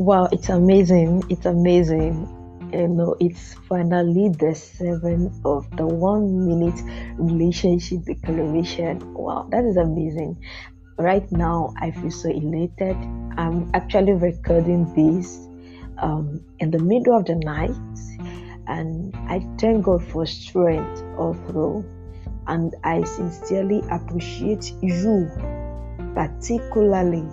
Wow, it's amazing. It's amazing. You know, it's finally the seventh of the one minute relationship declaration. Wow, that is amazing. Right now, I feel so elated. I'm actually recording this um, in the middle of the night, and I thank God for strength although, and I sincerely appreciate you, particularly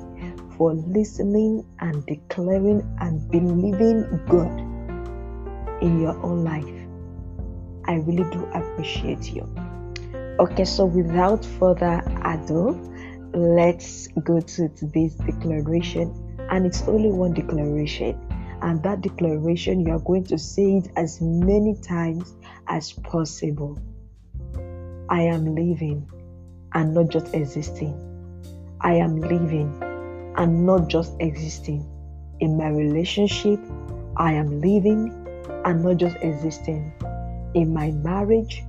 for listening and declaring and believing God in your own life. I really do appreciate you. Okay, so without further ado, let's go to today's declaration. And it's only one declaration. And that declaration, you are going to say it as many times as possible. I am living and not just existing. I am living and not just existing. In my relationship, I am living and not just existing. In my marriage,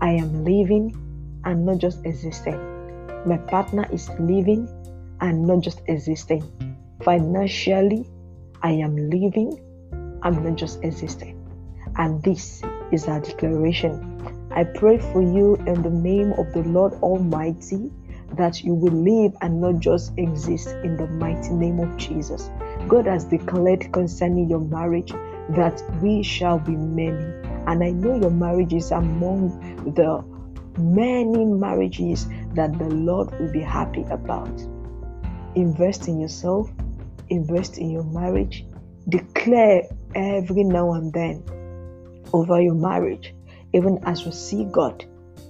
I am living and not just existing. My partner is living and not just existing. Financially, I am living, I'm not just existing. And this is our declaration. I pray for you in the name of the Lord Almighty that you will live and not just exist in the mighty name of Jesus. God has declared concerning your marriage that we shall be many. And I know your marriage is among the many marriages that the Lord will be happy about. Invest in yourself, invest in your marriage, declare every now and then over your marriage, even as we see God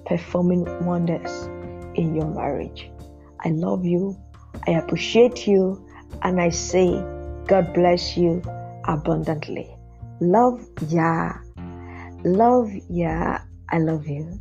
performing wonders in your marriage. I love you. I appreciate you. And I say, God bless you abundantly. Love, yeah. Love, yeah. I love you.